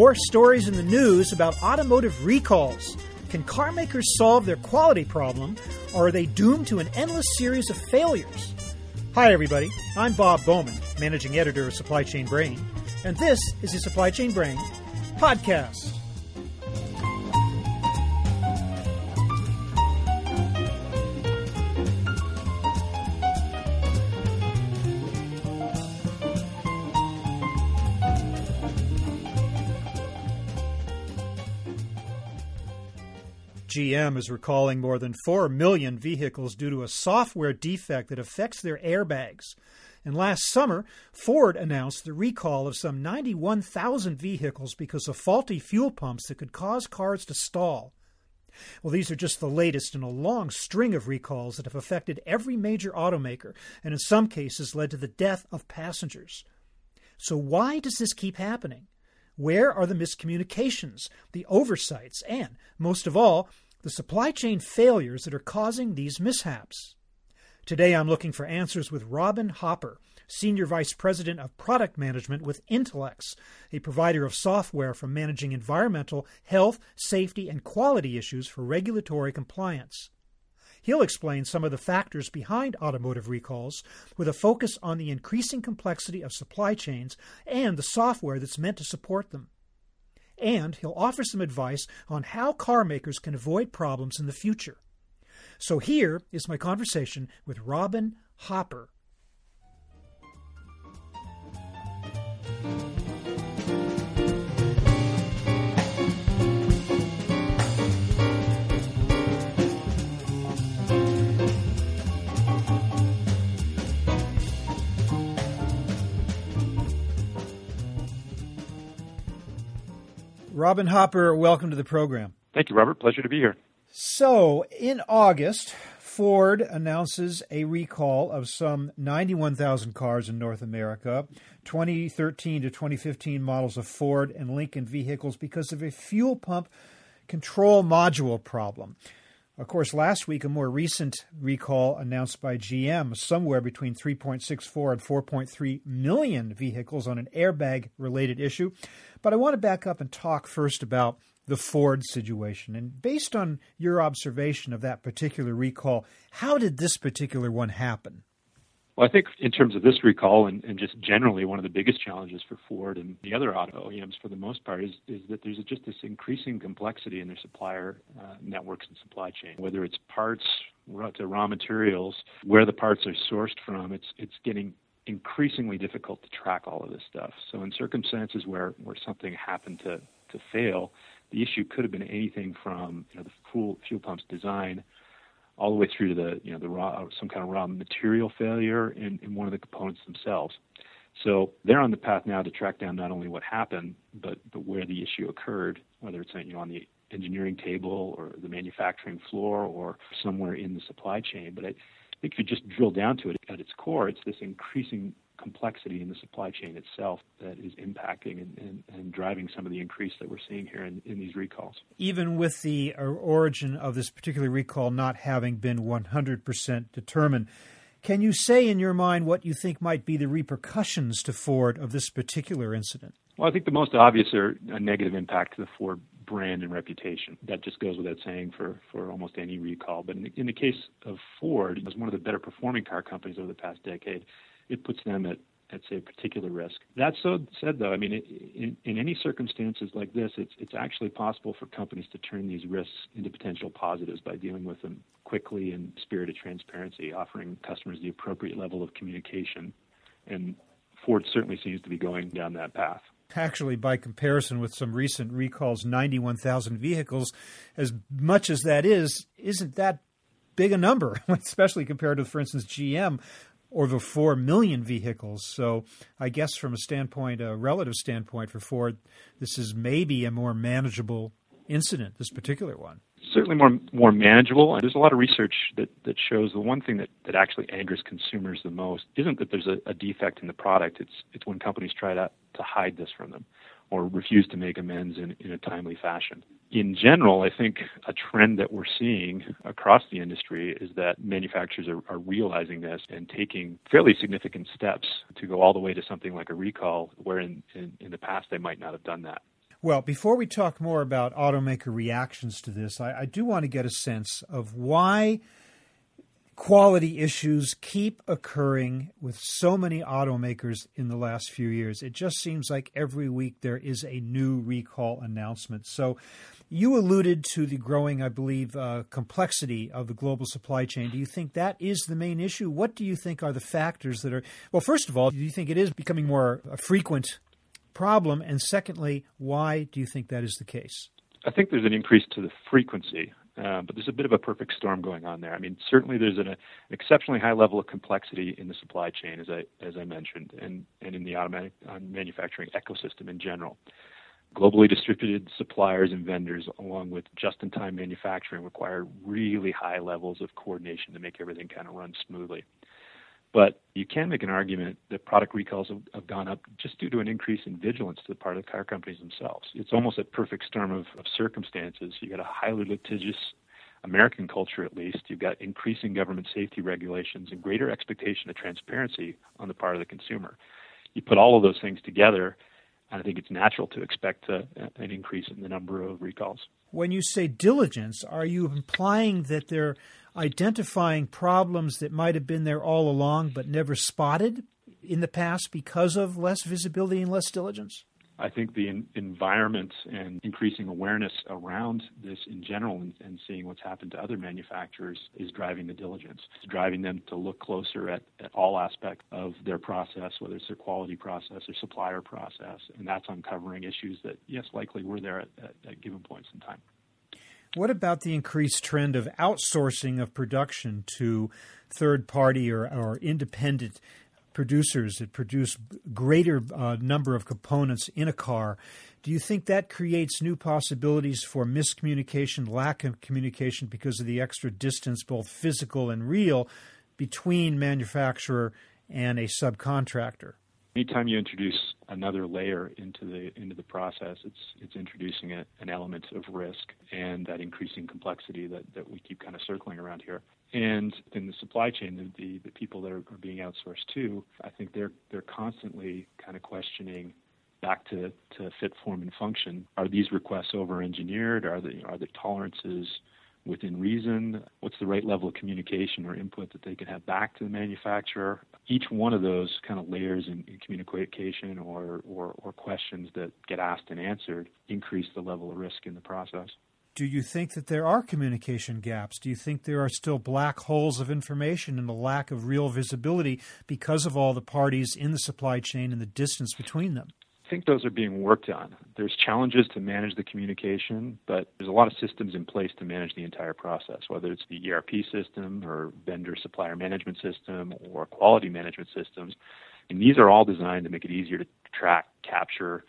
More stories in the news about automotive recalls. Can car makers solve their quality problem, or are they doomed to an endless series of failures? Hi, everybody. I'm Bob Bowman, managing editor of Supply Chain Brain, and this is the Supply Chain Brain podcast. GM is recalling more than 4 million vehicles due to a software defect that affects their airbags. And last summer, Ford announced the recall of some 91,000 vehicles because of faulty fuel pumps that could cause cars to stall. Well, these are just the latest in a long string of recalls that have affected every major automaker and in some cases led to the death of passengers. So, why does this keep happening? Where are the miscommunications, the oversights, and, most of all, the supply chain failures that are causing these mishaps? Today I'm looking for answers with Robin Hopper, Senior Vice President of Product Management with Intelex, a provider of software for managing environmental, health, safety, and quality issues for regulatory compliance. He'll explain some of the factors behind automotive recalls with a focus on the increasing complexity of supply chains and the software that's meant to support them. And he'll offer some advice on how car makers can avoid problems in the future. So here is my conversation with Robin Hopper Robin Hopper, welcome to the program. Thank you, Robert. Pleasure to be here. So, in August, Ford announces a recall of some 91,000 cars in North America, 2013 to 2015 models of Ford and Lincoln vehicles because of a fuel pump control module problem. Of course, last week, a more recent recall announced by GM somewhere between 3.64 and 4.3 million vehicles on an airbag related issue. But I want to back up and talk first about the Ford situation. And based on your observation of that particular recall, how did this particular one happen? Well, I think in terms of this recall and, and, just generally, one of the biggest challenges for Ford and the other auto OEMs for the most part is, is that there's just this increasing complexity in their supplier uh, networks and supply chain. Whether it's parts to raw materials, where the parts are sourced from, it's it's getting increasingly difficult to track all of this stuff. So in circumstances where, where something happened to, to fail, the issue could have been anything from you know the fuel fuel pump's design all the way through to the you know the raw some kind of raw material failure in, in one of the components themselves. So they're on the path now to track down not only what happened, but but where the issue occurred, whether it's you know on the engineering table or the manufacturing floor or somewhere in the supply chain. But I think if you just drill down to it at its core, it's this increasing complexity in the supply chain itself that is impacting and, and, and driving some of the increase that we're seeing here in, in these recalls. Even with the origin of this particular recall not having been 100% determined, can you say in your mind what you think might be the repercussions to Ford of this particular incident? Well, I think the most obvious are a negative impact to the Ford brand and reputation. That just goes without saying for, for almost any recall. But in the, in the case of Ford, as one of the better performing car companies over the past decade, it puts them at at say particular risk. That so said, though, I mean, in, in any circumstances like this, it's it's actually possible for companies to turn these risks into potential positives by dealing with them quickly and of transparency, offering customers the appropriate level of communication. And Ford certainly seems to be going down that path. Actually, by comparison with some recent recalls, 91,000 vehicles, as much as that is, isn't that big a number, especially compared to, for instance, GM, or the 4 million vehicles. So I guess from a standpoint, a relative standpoint for Ford, this is maybe a more manageable incident, this particular one. Certainly more more manageable. And there's a lot of research that, that shows the one thing that, that actually angers consumers the most isn't that there's a, a defect in the product. It's it's when companies try to, to hide this from them or refuse to make amends in, in a timely fashion in general, I think a trend that we're seeing across the industry is that manufacturers are, are, realizing this and taking fairly significant steps to go all the way to something like a recall, where in, in, in the past they might not have done that. Well, before we talk more about automaker reactions to this, I, I do want to get a sense of why quality issues keep occurring with so many automakers in the last few years. It just seems like every week there is a new recall announcement. So, you alluded to the growing, I believe, uh, complexity of the global supply chain. Do you think that is the main issue? What do you think are the factors that are, well, first of all, do you think it is becoming more frequent problem? And secondly, why do you think that is the case? I think there's an increase to the frequency uh, but there's a bit of a perfect storm going on there. I mean, certainly there's an, an, exceptionally high level of complexity in the supply chain, as I as I mentioned, and and in the automatic uh, manufacturing ecosystem in general. Globally distributed suppliers and vendors, along with just-in-time manufacturing, require really high levels of coordination to make everything kind of run smoothly. But you can make an argument that product recalls have, have, gone up just due to an increase in vigilance to the part of the car companies themselves. It's almost a perfect storm of, of circumstances. You've got a highly litigious American culture, at least. You've got increasing government safety regulations and greater expectation of transparency on the part of the consumer. You put all of those things together, and I think it's natural to expect a, an increase in the number of recalls. When you say diligence, are you implying that they're identifying problems that might have been there all along but never spotted in the past because of less visibility and less diligence? I think the in- environment and increasing awareness around this in general and, and, seeing what's happened to other manufacturers is driving the diligence. It's driving them to look closer at, at all aspects of their process, whether it's their quality process or supplier process. And that's uncovering issues that, yes, likely were there at, at, at given points in time. What about the increased trend of outsourcing of production to third party or, or independent producers that produce greater uh, number of components in a car? Do you think that creates new possibilities for miscommunication, lack of communication because of the extra distance, both physical and real, between manufacturer and a subcontractor? anytime you introduce another layer into the into the process, it's it's introducing a, an element of risk and that increasing complexity that, that we keep kind of circling around here. And in the supply chain, the, the, the people that are, are being outsourced to, I think they're they're constantly kind of questioning back to, to fit, form, and function. Are these requests over engineered? Are the are the tolerances within reason? What's the right level of communication or input that they can have back to the manufacturer? Each one of those kind of layers in, in communication or, or, or questions that get asked and answered increase the level of risk in the process. Do you think that there are communication gaps? Do you think there are still black holes of information and a lack of real visibility because of all the parties in the supply chain and the distance between them? Think those are being worked on. There's challenges to manage the communication, but there's a lot of systems in place to manage the entire process, whether it's the ERP system or vendor supplier management system or quality management systems. And these are all designed to make it easier to track, capture,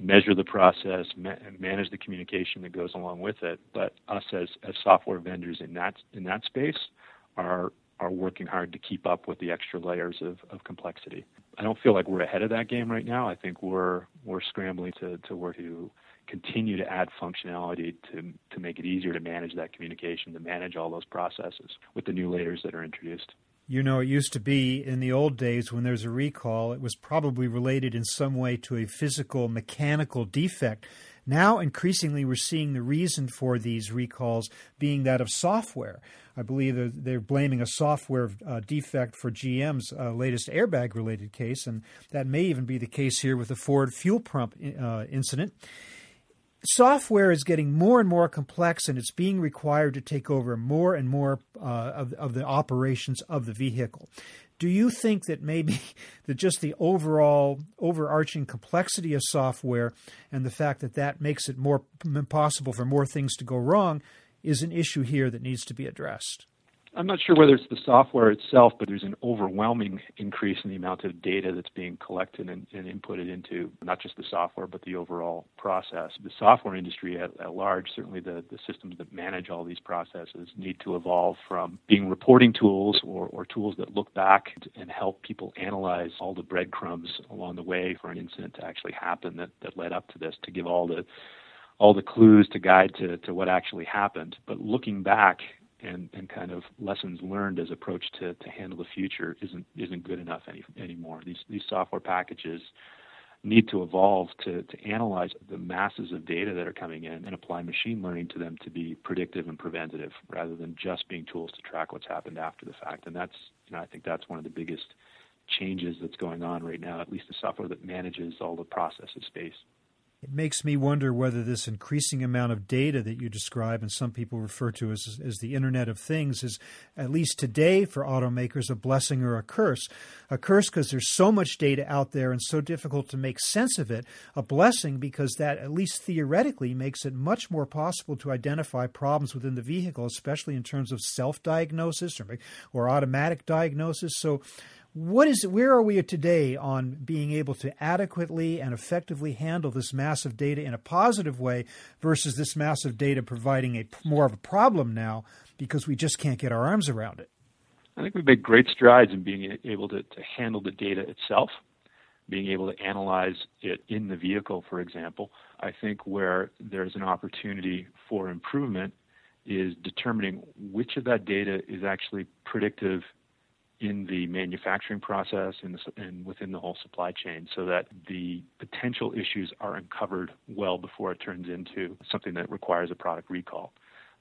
measure the process, ma- manage the communication that goes along with it. But us as, as software vendors in that in that space are are working hard to keep up with the extra layers of, of complexity. I don't feel like we're ahead of that game right now. I think we're we're scrambling to, to work to continue to add functionality to to make it easier to manage that communication, to manage all those processes with the new layers that are introduced. You know, it used to be in the old days when there's a recall, it was probably related in some way to a physical mechanical defect. Now, increasingly, we're seeing the reason for these recalls being that of software. I believe they're, they're blaming a software uh, defect for GM's uh, latest airbag related case, and that may even be the case here with the Ford fuel pump uh, incident. Software is getting more and more complex, and it's being required to take over more and more uh, of, of the operations of the vehicle do you think that maybe that just the overall overarching complexity of software and the fact that that makes it more possible for more things to go wrong is an issue here that needs to be addressed? I'm not sure whether it's the software itself, but there's an overwhelming increase in the amount of data that's being collected and, and inputted into not just the software, but the overall process. The software industry at, at large, certainly the, the systems that manage all these processes, need to evolve from being reporting tools or, or tools that look back and help people analyze all the breadcrumbs along the way for an incident to actually happen that, that led up to this, to give all the all the clues to guide to, to what actually happened. But looking back and, and kind of lessons learned as approach to, to handle the future isn't isn't good enough any, anymore. These these software packages need to evolve to, to analyze the masses of data that are coming in and apply machine learning to them to be predictive and preventative rather than just being tools to track what's happened after the fact. And that's, you know, I think that's one of the biggest changes that's going on right now, at least the software that manages all the processes space. It makes me wonder whether this increasing amount of data that you describe, and some people refer to as, as the Internet of Things, is at least today for automakers a blessing or a curse. A curse because there's so much data out there and so difficult to make sense of it. A blessing because that, at least theoretically, makes it much more possible to identify problems within the vehicle, especially in terms of self diagnosis or, or automatic diagnosis. So, what is where are we today on being able to adequately and effectively handle this massive data in a positive way versus this massive data providing a more of a problem now because we just can't get our arms around it? I think we've made great strides in being able to, to handle the data itself, being able to analyze it in the vehicle, for example. I think where there's an opportunity for improvement is determining which of that data is actually predictive in the manufacturing process and, and, within the whole supply chain so that the potential issues are uncovered well before it turns into something that requires a product recall.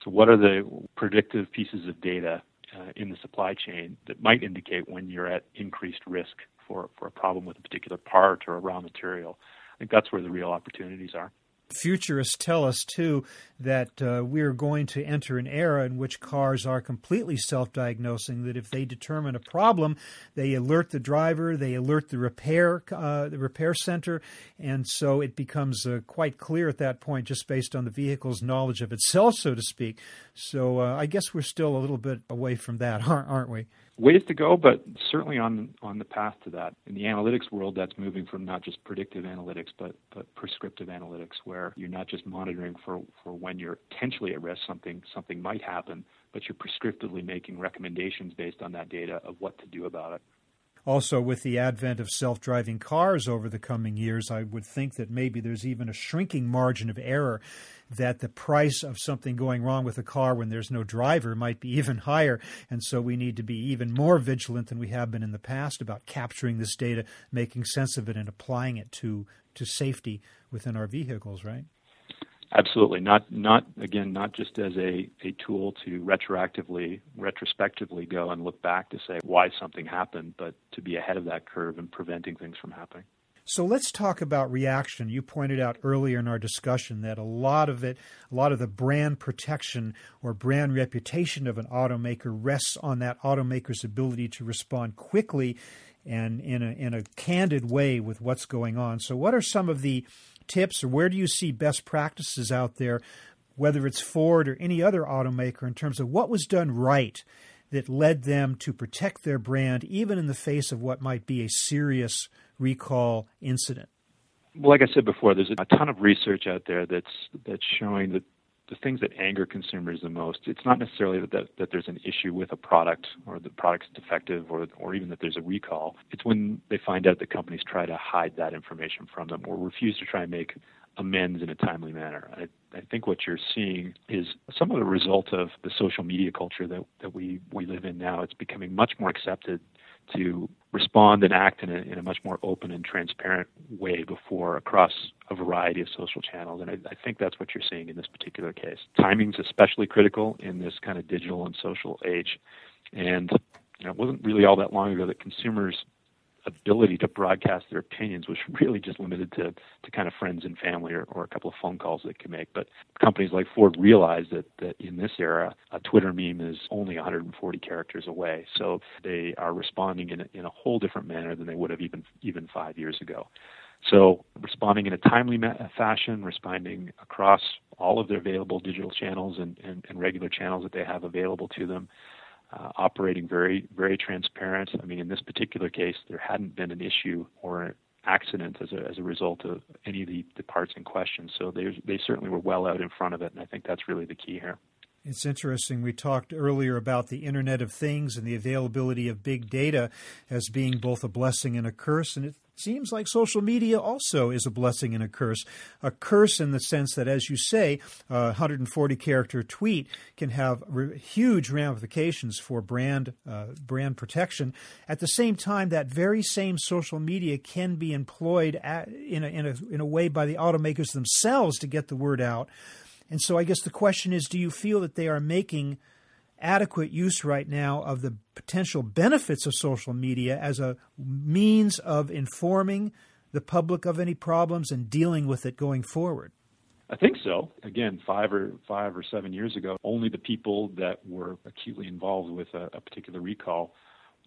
So, what are the predictive pieces of data uh, in the supply chain that might indicate when you're at increased risk for, for a problem with a particular part or a raw material? I think that's where the real opportunities are. Futurists tell us, too, that uh, we're going to enter an era in which cars are completely self diagnosing, that if they determine a problem, they alert the driver, they alert the repair, uh, the repair center, and so it becomes uh, quite clear at that point, just based on the vehicle's knowledge of itself, so to speak. So uh, I guess we're still a little bit away from that, aren't we? ways to go, but certainly on on the path to that. In the analytics world, that's moving from not just predictive analytics, but but prescriptive analytics, where you're not just monitoring for for when you're potentially at risk, something something might happen, but you're prescriptively making recommendations based on that data of what to do about it. Also, with the advent of self driving cars over the coming years, I would think that maybe there's even a shrinking margin of error that the price of something going wrong with a car when there's no driver might be even higher. And so we need to be even more vigilant than we have been in the past about capturing this data, making sense of it, and applying it to, to safety within our vehicles, right? Absolutely. Not not again, not just as a, a tool to retroactively retrospectively go and look back to say why something happened, but to be ahead of that curve and preventing things from happening. So let's talk about reaction. You pointed out earlier in our discussion that a lot of it, a lot of the brand protection or brand reputation of an automaker rests on that automaker's ability to respond quickly and in a, in a candid way with what's going on. So, what are some of the tips, or where do you see best practices out there, whether it's Ford or any other automaker, in terms of what was done right that led them to protect their brand, even in the face of what might be a serious recall incident? Well, like I said before, there's a ton of research out there that's that's showing that the things that anger consumers the most, it's not necessarily that, that, that there's an issue with a product or the product's defective or, or even that there's a recall. It's when they find out that companies try to hide that information from them or refuse to try and make amends in a timely manner. I, I think what you're seeing is some of the result of the social media culture that, that we, we live in now. It's becoming much more accepted to respond and act in a, in a much more open and transparent way before across a variety of social channels. And I, I think that's what you're seeing in this particular case. Timing's especially critical in this kind of digital and social age. And you know, it wasn't really all that long ago that consumers ability to broadcast their opinions was really just limited to, to kind of friends and family or, or a couple of phone calls they could make. But companies like Ford realized that, that in this era, a Twitter meme is only 140 characters away. So they are responding in a, in a whole different manner than they would have even even five years ago. So responding in a timely ma- fashion, responding across all of their available digital channels and, and, and regular channels that they have available to them, uh, operating very, very transparent. I mean, in this particular case, there hadn't been an issue or an accident as a, as a result of any of the, the parts in question. So they, they certainly were well out in front of it, and I think that's really the key here. It's interesting. We talked earlier about the Internet of Things and the availability of big data as being both a blessing and a curse. And it seems like social media also is a blessing and a curse. A curse in the sense that, as you say, a 140 character tweet can have re- huge ramifications for brand uh, brand protection. At the same time, that very same social media can be employed at, in, a, in, a, in a way by the automakers themselves to get the word out. And so, I guess the question is do you feel that they are making adequate use right now of the potential benefits of social media as a means of informing the public of any problems and dealing with it going forward? I think so. Again, five or five or seven years ago, only the people that were acutely involved with a, a particular recall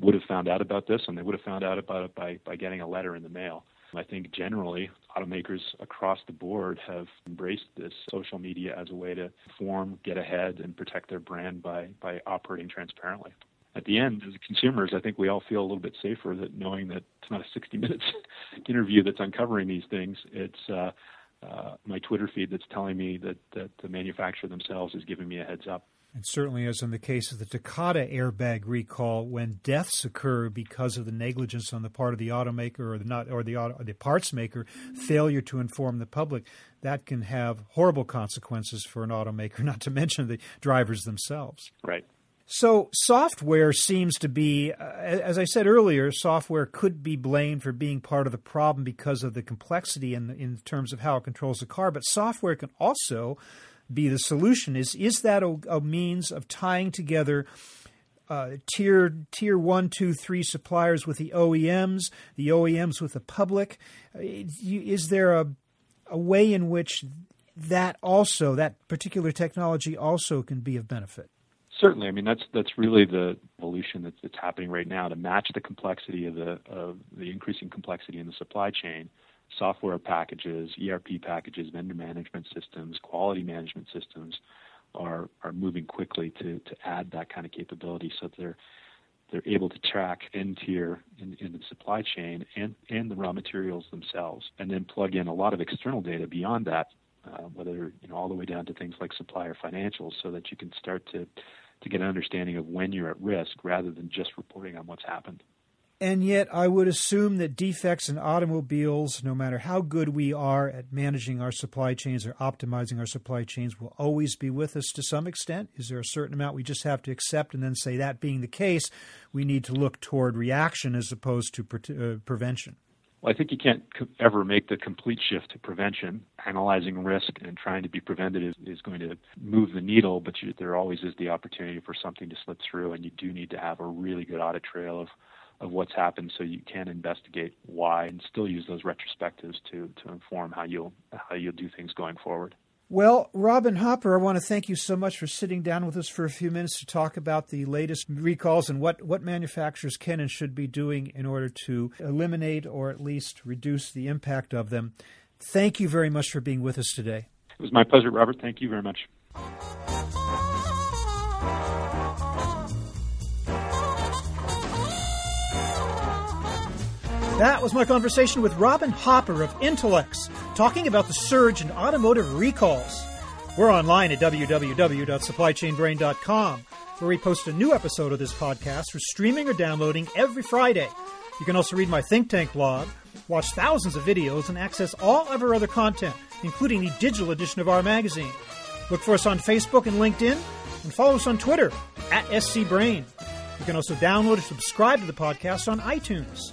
would have found out about this, and they would have found out about it by, by getting a letter in the mail. I think generally automakers across the board have embraced this social media as a way to form, get ahead, and protect their brand by, by operating transparently. At the end, as consumers, I think we all feel a little bit safer that knowing that it's not a 60 minutes interview that's uncovering these things. It's uh, uh, my Twitter feed that's telling me that, that the manufacturer themselves is giving me a heads up. And certainly, as in the case of the Takata airbag recall, when deaths occur because of the negligence on the part of the automaker or the not or the auto, or the parts maker, failure to inform the public, that can have horrible consequences for an automaker. Not to mention the drivers themselves. Right. So, software seems to be, uh, as I said earlier, software could be blamed for being part of the problem because of the complexity in, in terms of how it controls the car. But software can also be the solution. Is is that a, a means of tying together? Uh, tier tier one, two, three suppliers with the OEMs, the OEMs with the public. Uh, is there a a way in which that also that particular technology also can be of benefit? Certainly, I mean that's that's really the evolution that's, that's happening right now to match the complexity of the of the increasing complexity in the supply chain software packages, ERP packages, vendor management systems, quality management systems are are moving quickly to to add that kind of capability so they're they're able to track end tier in, in the supply chain and, and the raw materials themselves, and then plug in a lot of external data beyond that, uh, whether you know all the way down to things like supplier financials, so that you can start to to get an understanding of when you're at risk rather than just reporting on what's happened. And yet, I would assume that defects in automobiles, no matter how good we are at managing our supply chains or optimizing our supply chains, will always be with us to some extent. Is there a certain amount we just have to accept and then say that being the case, we need to look toward reaction as opposed to pre- uh, prevention? Well, I think you can't ever make the complete shift to prevention. Analyzing risk and trying to be preventative is going to move the needle, but you, there always is the opportunity for something to slip through, and you do need to have a really good audit trail of of what's happened so you can investigate why and still use those retrospectives to, to inform how you'll how you'll do things going forward. Well, Robin Hopper, I want to thank you so much for sitting down with us for a few minutes to talk about the latest recalls and what, what manufacturers can and should be doing in order to eliminate or at least reduce the impact of them. Thank you very much for being with us today. It was my pleasure, Robert. Thank you very much. That was my conversation with Robin Hopper of Intelex, talking about the surge in automotive recalls. We're online at www.supplychainbrain.com, where we post a new episode of this podcast for streaming or downloading every Friday. You can also read my think tank blog, watch thousands of videos, and access all of our other content, including the digital edition of our magazine. Look for us on Facebook and LinkedIn, and follow us on Twitter at scbrain. You can also download or subscribe to the podcast on iTunes.